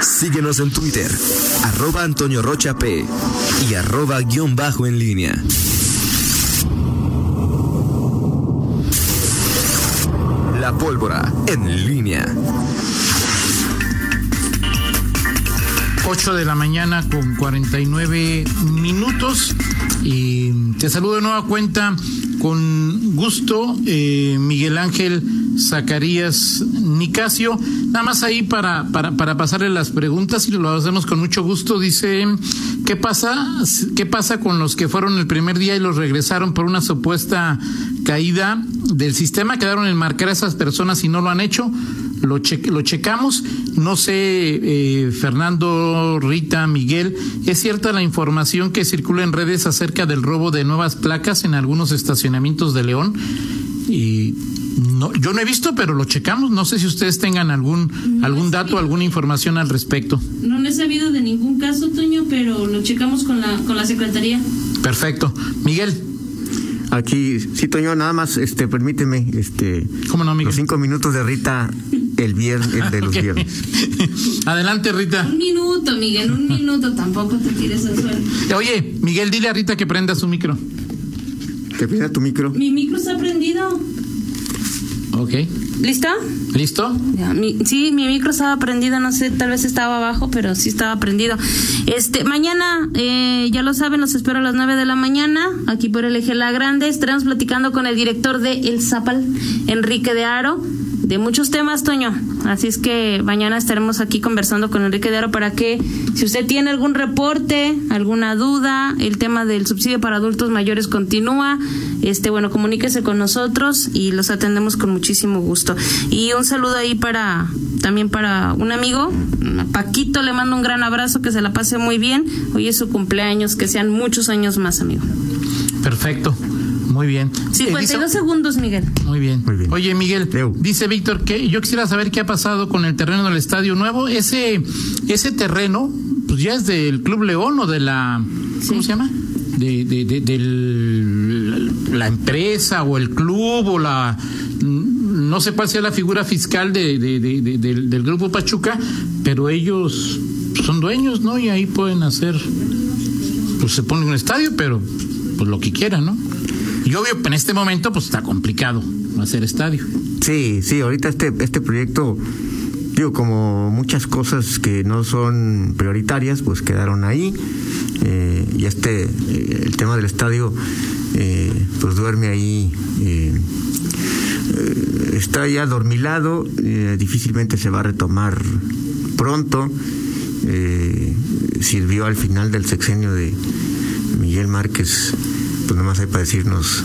Síguenos en Twitter, arroba Antonio Rocha P y arroba guion bajo en línea. La pólvora en línea. 8 de la mañana con 49 minutos. Y te saludo de nueva cuenta con gusto, eh, Miguel Ángel Zacarías Nicasio. Nada más ahí para, para, para pasarle las preguntas y lo hacemos con mucho gusto. Dice, ¿qué pasa, ¿qué pasa con los que fueron el primer día y los regresaron por una supuesta caída del sistema? ¿Quedaron en marcar a esas personas y no lo han hecho? Lo, lo checamos. No sé, eh, Fernando, Rita, Miguel, ¿es cierta la información que circula en redes acerca del robo de nuevas placas en algunos estacionamientos de León? Y no, yo no he visto, pero lo checamos. No sé si ustedes tengan algún algún dato, alguna información al respecto. No, no he sabido de ningún caso, Toño, pero lo checamos con la con la secretaría. Perfecto, Miguel. Aquí, sí, Toño, nada más, este, permíteme, este, ¿Cómo no, Miguel? los cinco minutos de Rita el viernes, el de los viernes. Adelante, Rita. Un minuto, Miguel, un minuto, tampoco te tires al suelo. Oye, Miguel, dile a Rita que prenda su micro. Que prenda tu micro. Mi micro está prendido. Ok. ¿Listo? ¿Listo? Ya, mi- sí, mi micro estaba prendido, no sé, tal vez estaba abajo, pero sí estaba prendido. Este, mañana, eh, ya lo saben, los espero a las 9 de la mañana, aquí por el Eje La Grande. Estaremos platicando con el director de El Zapal, Enrique de Aro, de muchos temas, Toño. Así es que mañana estaremos aquí conversando con Enrique de para que, si usted tiene algún reporte, alguna duda, el tema del subsidio para adultos mayores continúa, este, bueno, comuníquese con nosotros y los atendemos con muchísimo gusto. Y un saludo ahí para, también para un amigo, Paquito, le mando un gran abrazo, que se la pase muy bien. Hoy es su cumpleaños, que sean muchos años más, amigo. Perfecto. Muy bien. Eh, 52 dice- segundos, Miguel. Muy bien. Muy bien. Oye, Miguel, Leo. dice Víctor que yo quisiera saber qué ha pasado con el terreno del Estadio Nuevo. Ese ese terreno, pues ya es del Club León o de la ¿cómo Sí. se llama? De, de, de- del- la empresa o el club o la no sé cuál sea la figura fiscal de, de- de- de- del, del grupo Pachuca, pero ellos son dueños, ¿no? Y ahí pueden hacer pues se pone un estadio, pero pues lo que quieran, ¿no? Y obvio, en este momento pues está complicado hacer estadio. Sí, sí, ahorita este, este proyecto, digo, como muchas cosas que no son prioritarias, pues quedaron ahí. eh, y este, eh, el tema del estadio, eh, pues duerme ahí. eh, está ya dormilado, difícilmente se va a retomar pronto. sirvió al final del sexenio de Miguel Márquez, pues nomás hay para decirnos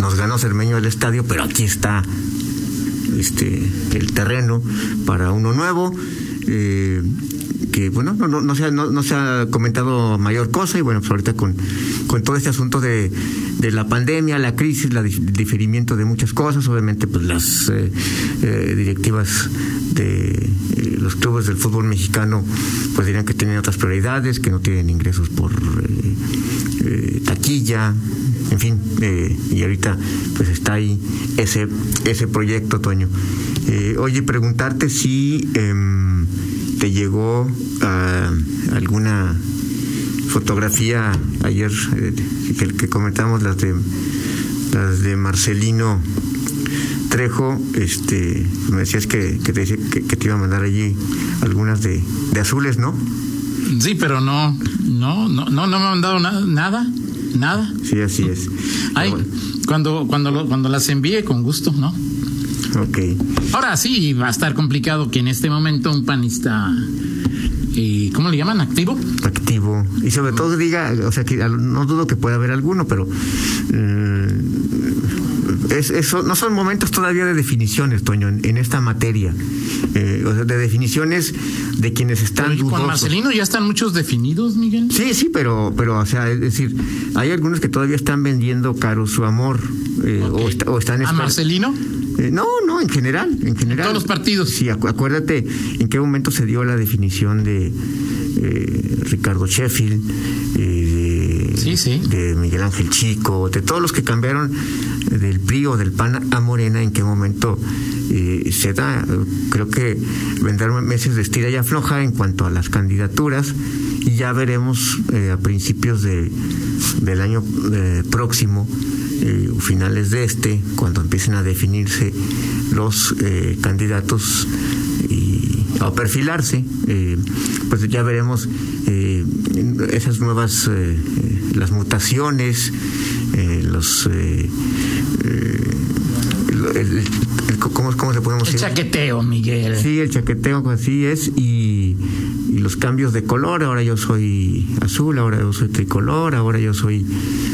nos ganó Cermeño el estadio, pero aquí está este el terreno para uno nuevo. eh, que bueno, no, no, no, se ha, no, se ha comentado mayor cosa y bueno, pues ahorita con, con todo este asunto de, de la pandemia, la crisis, la, el diferimiento de muchas cosas, obviamente pues las eh, eh, directivas de los clubes del fútbol mexicano pues dirían que tienen otras prioridades, que no tienen ingresos por eh, eh, taquilla, en fin, eh, y ahorita pues está ahí ese, ese proyecto, Toño. Oye, preguntarte si em, te llegó alguna fotografía ayer que, que comentamos, las de las de Marcelino Trejo, este, me decías que, que te, que, que te iba a mandar allí algunas de, de azules, ¿no? Sí, pero no, no, no, no, no me han dado na- nada, nada. Sí, así es. Ay, cuando, cuando, lo- cuando las envíe con gusto, ¿no? ok. Ahora sí, va a estar complicado que en este momento un panista, eh, ¿cómo le llaman? ¿Activo? activo y sobre todo diga, o sea, que no dudo que pueda haber alguno, pero eh, es, eso no son momentos todavía de definiciones, Toño, en, en esta materia, Eh, o sea, de definiciones de quienes están Pero con. Marcelino ya están muchos definidos, Miguel. Sí, sí, pero, pero, o sea, es decir, hay algunos que todavía están vendiendo caro su amor eh, Ok. o, está- o están ¿A Marcelino? Eh, no, no, en general, en general. todos los partidos. Sí, acu- acuérdate en qué momento se dio la definición de eh, Ricardo Sheffield, eh, Sí, sí. de Miguel Ángel Chico, de todos los que cambiaron del PRI o del PAN a Morena, en qué momento eh, se da. Creo que vendrán meses de estira y afloja en cuanto a las candidaturas y ya veremos eh, a principios de, del año eh, próximo o finales de este, cuando empiecen a definirse los candidatos y a perfilarse, pues ya veremos eh, esas nuevas, eh, eh, las mutaciones, eh, los... eh, eh, el- el- el- ¿cómo, ¿Cómo se podemos El decir? chaqueteo, Miguel. Sí, el chaqueteo, así es, y, y los cambios de color, ahora yo soy azul, ahora yo soy tricolor, ahora yo soy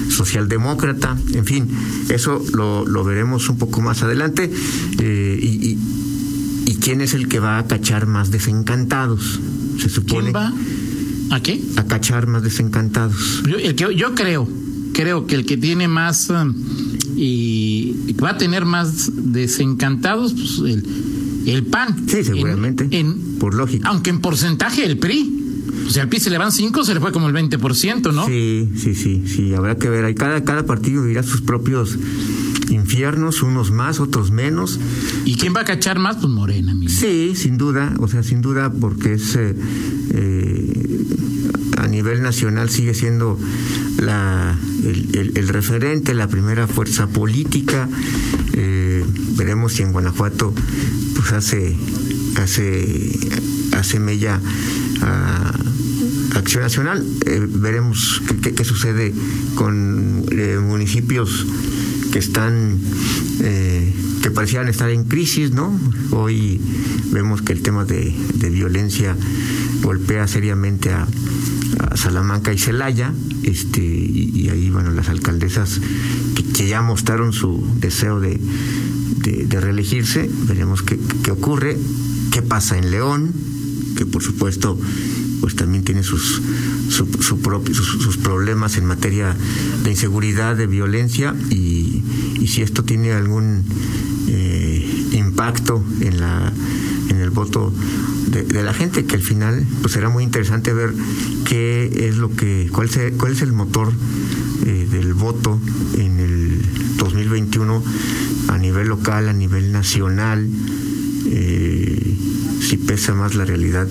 socialdemócrata, en fin, eso lo, lo veremos un poco más adelante, eh, y, y, y quién es el que va a cachar más desencantados, se supone, ¿Quién va? ¿A qué? a cachar más desencantados. Yo, el que, yo creo, creo que el que tiene más um, y va a tener más desencantados, pues el, el PAN. Sí, seguramente, En- en- por lógica. aunque en porcentaje el PRI. O sea, al PRI se le van 5, se le fue como el 20%, ¿no? Sí, sí, sí, sí, habrá que ver. Ahí cada, cada partido vivirá sus propios infiernos, unos más, otros menos. ¿Y quién va a cachar más? Pues Morena, Miguel. Sí, sin duda, o sea, sin duda, porque es eh, eh, nacional sigue siendo la, el, referente, la primera fuerza política. Eh, veremos si en Guanajuato pues hace hace hace mella a Acción Nacional. Eh, veremos qué, sucede con eh, municipios que están que parecían estar en crisis, ¿no? Hoy vemos que el tema de, de violencia golpea seriamente a, a Salamanca y Celaya, este, y, ahí bueno las alcaldesas que, ya mostraron su deseo de, de, de reelegirse, veremos qué, qué ocurre, qué pasa en León, que por supuesto pues también tiene sus su, su propio- sus, sus problemas en materia de inseguridad, de violencia y, y si esto tiene algún eh, impacto en la en el voto de, la gente que al final pues será muy interesante ver qué es lo que cuál es, cuál es el motor eh, del voto en el 2021 a nivel local, a nivel nacional eh, si pesa más la realidad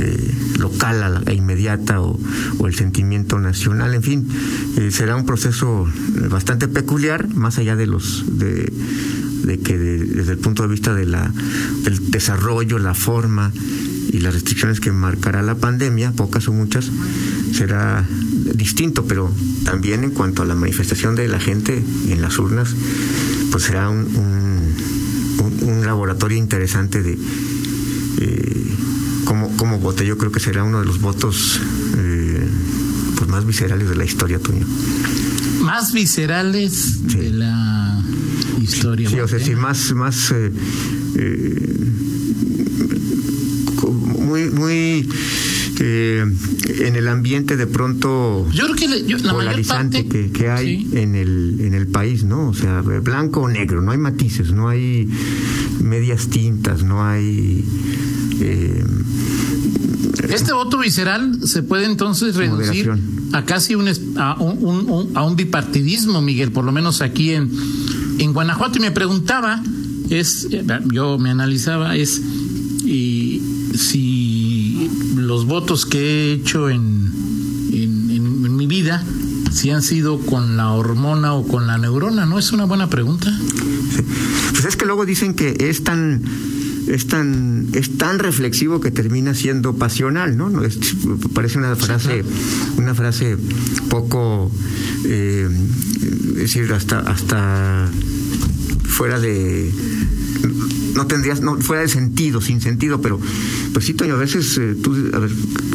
eh, local e inmediata o, o el sentimiento nacional, en fin, será un proceso bastante peculiar, más allá de los de, de que de- desde el punto de vista de la, del desarrollo, la forma y las restricciones que marcará la pandemia, pocas o muchas, será distinto, pero también en cuanto a la manifestación de la gente en las urnas, pues será un, un, laboratorio interesante de eh, cómo, cómo. Yo creo que será uno de los votos eh, pues más viscerales de la historia, Toño. Más viscerales Sí. de la historia. Sí, o sea, sí, más, más eh, eh, muy, muy eh, en el ambiente de pronto Yo creo que le- yo- la mayor polarizante parte que, que hay Sí. en el en el país, ¿no? O sea, blanco o negro, no hay matices, no hay medias tintas, no hay eh, Este voto visceral se puede entonces reducir Moderación. a casi un, a un- a un bipartidismo, Miguel, por lo menos aquí en, en Guanajuato. Y me preguntaba, es, yo me analizaba, es y si los votos que he hecho en, en, mi vida, si han sido con la hormona o con la neurona, ¿no? Es una buena pregunta. Pues es que luego dicen que es tan es tan es tan reflexivo que termina siendo pasional, ¿no? Es- parece una frase una frase poco eh, es decir hasta hasta fuera de no tendrías no fuera de sentido sin sentido pero pues sí Toño a veces eh, tú a ver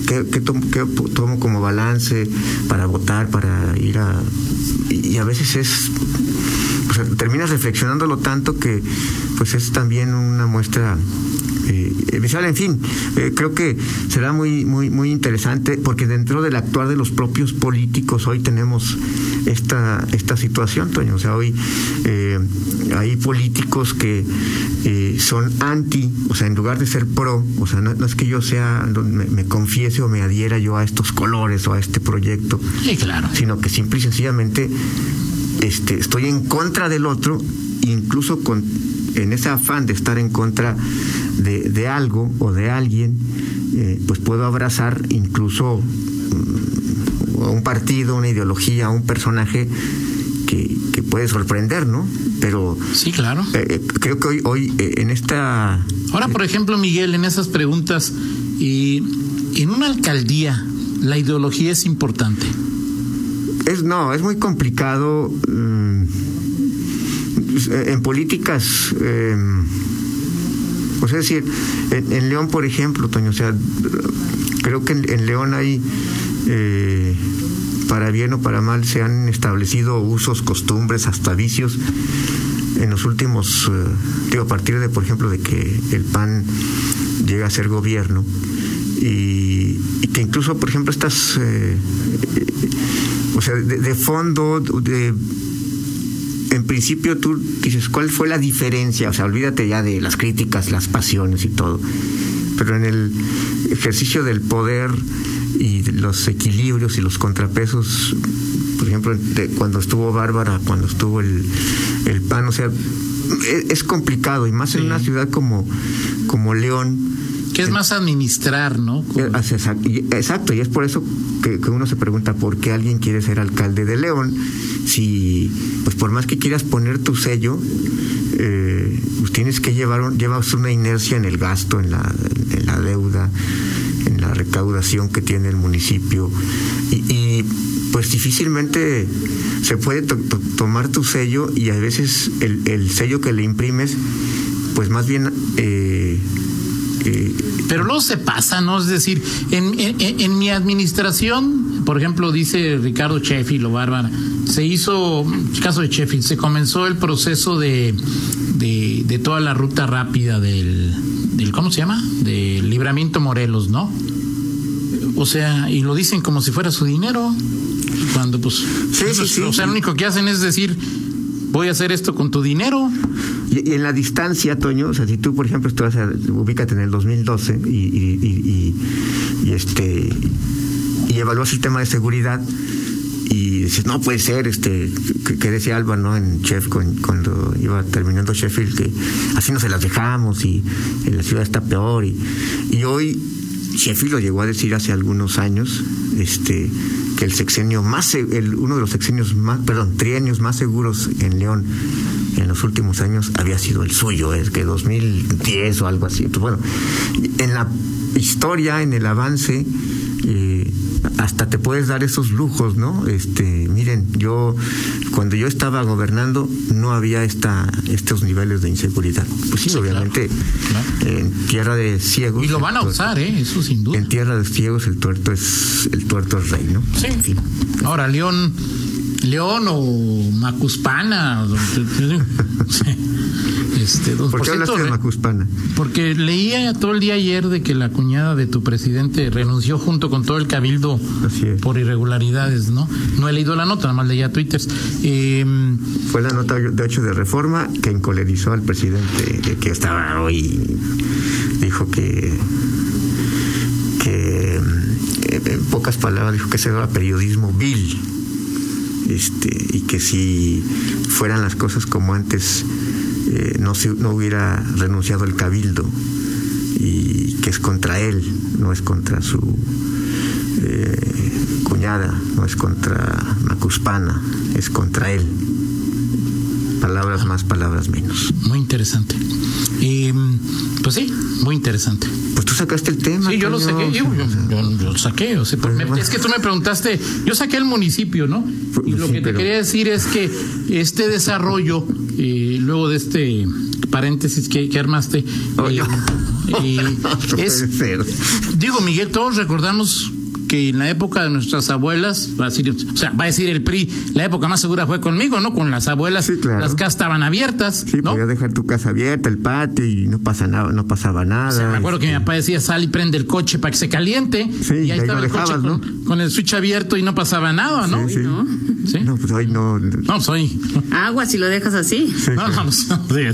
¿qué, qué tomo, qué tomo como balance para votar para ir a y, y a veces es o sea, terminas reflexionándolo tanto que pues es también una muestra eh, visual, en fin, eh, creo que será muy, muy, muy interesante porque dentro del actuar de los propios políticos hoy tenemos esta, esta situación, Toño. O sea, hoy eh, hay políticos que eh, son anti, o sea, en lugar de ser pro, o sea, no, es que yo sea, me, me, confiese o me adhiera yo a estos colores o a este proyecto, sí, claro. sino que simple y sencillamente este, estoy en contra del otro, incluso con, en ese afán de estar en contra de, de algo o de alguien, eh, pues puedo abrazar incluso mm, un partido, una ideología, un personaje que, que puede sorprender, ¿no? Pero sí, claro. Eh, eh, creo que hoy, hoy en esta. Ahora, por ejemplo, Miguel, en esas preguntas, y en una alcaldía, la ideología es importante. Es no, es muy complicado. Mm, en políticas. Eh, pues es decir, en, León, por ejemplo, Toño, o sea, creo que en, León hay, eh, para bien o para mal, se han establecido usos, costumbres, hasta vicios en los últimos, eh, digo, a partir de, por ejemplo, de que el PAN llega a ser gobierno y, que incluso, por ejemplo, estas, eh, o sea, de, de fondo, de en principio tú dices, ¿cuál fue la diferencia? O sea, olvídate ya de las críticas, las pasiones y todo. Pero en el ejercicio del poder y los equilibrios y los contrapesos, por ejemplo, cuando estuvo Bárbara, cuando estuvo el, el PAN, o sea, e, es, complicado y más en una ciudad como, como León. Que es más administrar, ¿no? Eh, exacto, y es por eso que, uno se pregunta por qué alguien quiere ser alcalde de León si, pues por más que quieras poner tu sello, eh, pues tienes que llevar llevas una inercia en el gasto, en la, deuda, en la recaudación que tiene el municipio. Y, pues difícilmente se puede tomar tu sello y a veces el, el, sello que le imprimes, pues más bien... Eh, eh, pero luego se pasa, ¿no? Es decir, en, en mi administración por ejemplo, dice Ricardo Sheffield o Bárbara, se hizo, caso de Sheffield, se comenzó el proceso de, de, toda la ruta rápida del, del, ¿cómo se llama? Del libramiento Morelos, ¿no? O sea, y lo dicen como si fuera su dinero, cuando pues, sí, sí, sí, o sea, lo único que hacen es decir, voy a hacer esto con tu dinero. Y, en la distancia, Toño, o sea, si tú, por ejemplo, estás, ubícate en el 2012 y, y, este y evalúas el tema de seguridad y dices, no puede ser, este, que, decía Alba, ¿no? En Chef, cuando iba terminando Sheffield, que así no se las dejamos y, la ciudad está peor. Y, y hoy Sheffield lo llegó a decir hace algunos años, este, que el sexenio más, el, uno de los sexenios más, perdón, trienios más seguros en León en los últimos años había sido el suyo, es que 2010 o algo así. Pues bueno, en la historia, en el avance, eh, hasta te puedes dar esos lujos, ¿no? Este, miren, yo cuando yo estaba gobernando no había esta estos niveles de inseguridad. Pues sí, obviamente en tierra de ciegos. Y lo van a usar, ¿eh? Eso sin duda. En tierra de ciegos el tuerto es el tuerto es rey, ¿no? Sí. En fin. Ahora León León o Macuspana. Este, ¿Por, qué hablaste de Macuspana? Porque leía todo el día ayer de que la cuñada de tu presidente renunció junto con todo el cabildo por irregularidades, ¿no? No he leído la nota, nada más leía twitters. Em, Fue la nota de hecho de reforma que encolerizó al presidente que estaba hoy, dijo que que en pocas palabras dijo que ese era periodismo vil este y que si fueran las cosas como antes eh, no, no hubiera renunciado el cabildo y que es contra él, no es contra su eh, cuñada, no es contra Macuspana, es contra él. Palabras más, palabras menos. Muy interesante. Y, pues sí, muy interesante. Pues tú sacaste el tema. Sí, yo lo saqué, yo, lo saqué. O sea, es que tú me preguntaste, yo saqué el municipio, ¿no? Y lo que te quería decir es que este desarrollo, eh, luego de este paréntesis que, armaste, oh, eh, es, digo, Miguel, todos recordamos que en la época de nuestras abuelas, va a decir, o sea, va a decir el PRI, la época más segura fue conmigo, ¿no? Con las abuelas, Sí, claro. las casas estaban abiertas, Sí, ¿no? podías dejar tu casa abierta, el patio y no pasa nada, no pasaba nada. O sea, me acuerdo que mi este, papá decía, sal y prende el coche para que se caliente. Sí, y ahí ahí estaba lo el coche dejabas, con, con el switch abierto y no pasaba nada, ¿no? Sí, sí. ¿no? ¿Sí? No, pues hoy no. No, soy. Agua si lo dejas así. Sí, No, no, no, sí,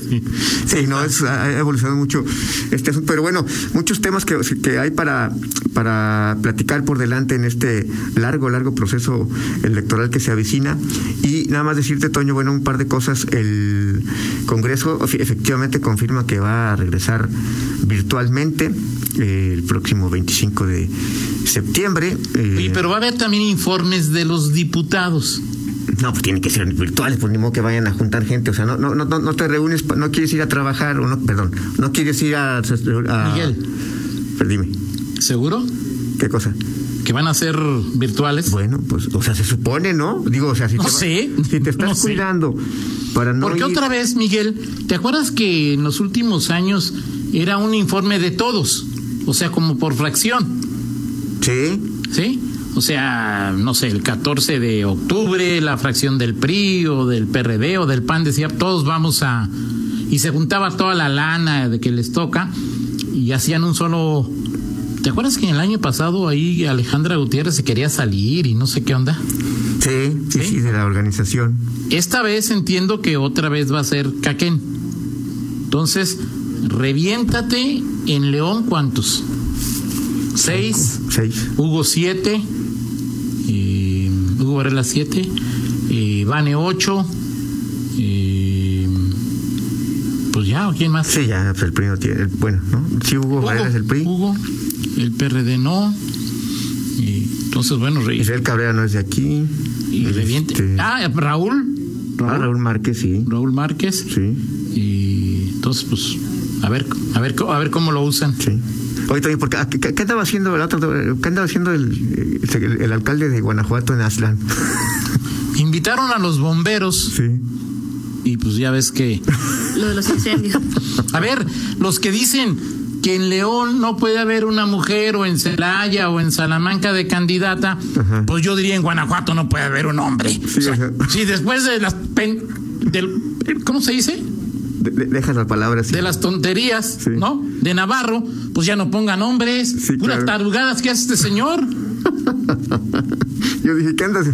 sí. Sí, no, es, ha evolucionado mucho este asunto. Pero bueno, muchos temas que, que hay para, para platicar por delante en este largo, largo proceso electoral que se avecina. Y nada más decirte, Toño, bueno, un par de cosas. El Congreso efe- efectivamente confirma que va a regresar virtualmente eh, el próximo 25 de septiembre. Eh, Oye, pero va a haber también informes de los diputados. No, pues tienen que ser virtuales, por ni modo que vayan a juntar gente. O sea, no, no, no, no te reúnes, no quieres ir a trabajar, o no, perdón, no quieres ir a. a Miguel. Pero dime, ¿Seguro? ¿qué cosa? Que van a ser virtuales. Bueno, pues, o sea, se supone, ¿no? Digo, o sea, si, No te, sé. si te estás No sé. cuidando para no. Porque ir- otra vez, Miguel, ¿te acuerdas que en los últimos años era un informe de todos? O sea, como por fracción, Sí, ¿sí? O sea, no sé, el 14 de octubre, la fracción del PRI o del PRD o del PAN decía, todos vamos a... Y se juntaba toda la lana de que les toca y hacían un solo... ¿Te acuerdas que en el año pasado ahí Alejandra Gutiérrez se quería salir y no sé qué onda? sí, sí, ¿Sí? sí, de la organización. Esta vez entiendo que otra vez va a ser Caquén. Entonces, reviéntate en León, ¿cuántos? Seis, Seis. Hugo siete, eh, Hugo Varela siete, eh, Vane ocho, eh, pues ya, ¿o quién más? Sí, ya, pues el PRI no tiene. Bueno, ¿no? Sí, Hugo, Varela es el PRI. Hugo, el PRD no. Y entonces, bueno, re- Israel Cabrera no es de aquí. y reviente. Este, Ah, Raúl. ah, Raúl Márquez, sí. Raúl Márquez. Sí, Y entonces, pues, a ver, a ver, a ver cómo lo usan. sí. Oye, Toño, porque, ah, ¿qué, qué andaba haciendo el otro, qué andaba haciendo el, el, el alcalde de Guanajuato en Aslan? Invitaron a los bomberos Sí. y pues ya ves que, Lo de los incendios. a ver, los que dicen que en León no puede haber una mujer o en Celaya o en Salamanca de candidata, Ajá. pues yo diría en Guanajuato no puede haber un hombre. Sí, O sea, si después de las pen- del, ¿cómo se dice? De- de- deja la palabra así. De las tonterías, Sí. ¿no? De Navarro, pues ya no pongan hombres, Sí, puras claro. tarugadas que hace este señor. Yo dije, ¿qué andas?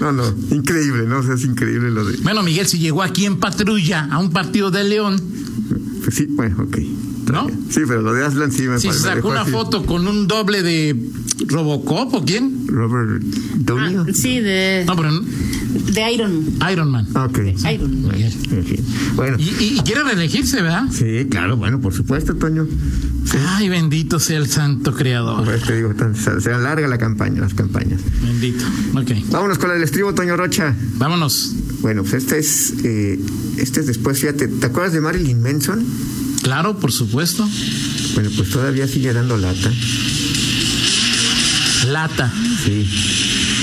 No, no, increíble, ¿no? O sea, es increíble lo de. Bueno, Miguel, si llegó aquí en patrulla a un partido de León, Pues sí, bueno, ok. ¿No? Sí, pero lo de Aslan sí me parece. se sacó una foto con un doble de Robocop o quién? Robert Downey. Ah, sí, de, No, pero de Iron. Iron Man. Ok. Iron. Muy bien. En fin. Bueno, Y, y- y quiere reelegirse, ¿verdad? sí, claro, bueno, por supuesto, Toño. Ay, bendito sea el santo creador. Pues te digo, tan- será larga la campaña, las campañas. Bendito. Ok. Vámonos con el estribo, Toño Rocha. Vámonos. Bueno, pues este es, eh, este es después, fíjate, ¿te acuerdas de Marilyn Manson? Claro, por supuesto. Bueno, pues todavía sigue dando lata. Lata. Sí.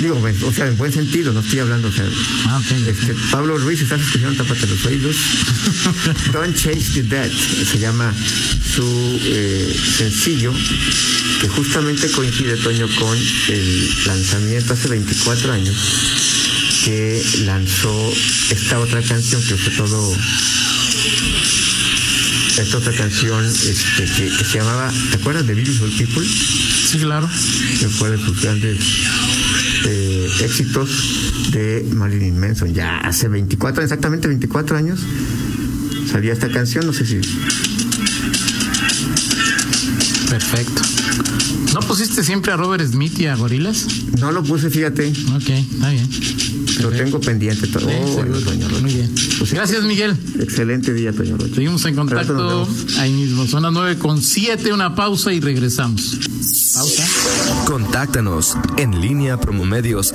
Digo, bueno, o sea, en buen sentido, no estoy hablando, o sea, Ah. Este, Pablo Ruiz, estás escuchando, tápate los oídos. Don't Chase the Dead se llama su eh, sencillo, que justamente coincide, Toño, con el lanzamiento hace 24 años que lanzó esta otra canción que fue todo. Esta otra canción este, que, que se llamaba, ¿te acuerdas de Beautiful People? Sí, claro. que fue de sus grandes eh, éxitos de Marilyn Manson. Ya hace 24, exactamente 24 años, salía esta canción, no sé si... Perfecto. ¿No pusiste siempre a Robert Smith y a Gorilas? No lo puse, fíjate, Ok, está bien. Lo tengo pendiente. todo. Sí, Oh, bueno, seguro. Toño Rocha. Muy bien. Pues sí. Gracias, Miguel. Excelente día, Toño Rocha. Seguimos en contacto ahí mismo. Son las nueve con siete, una pausa y regresamos. Pausa. Contáctanos en línea promomedios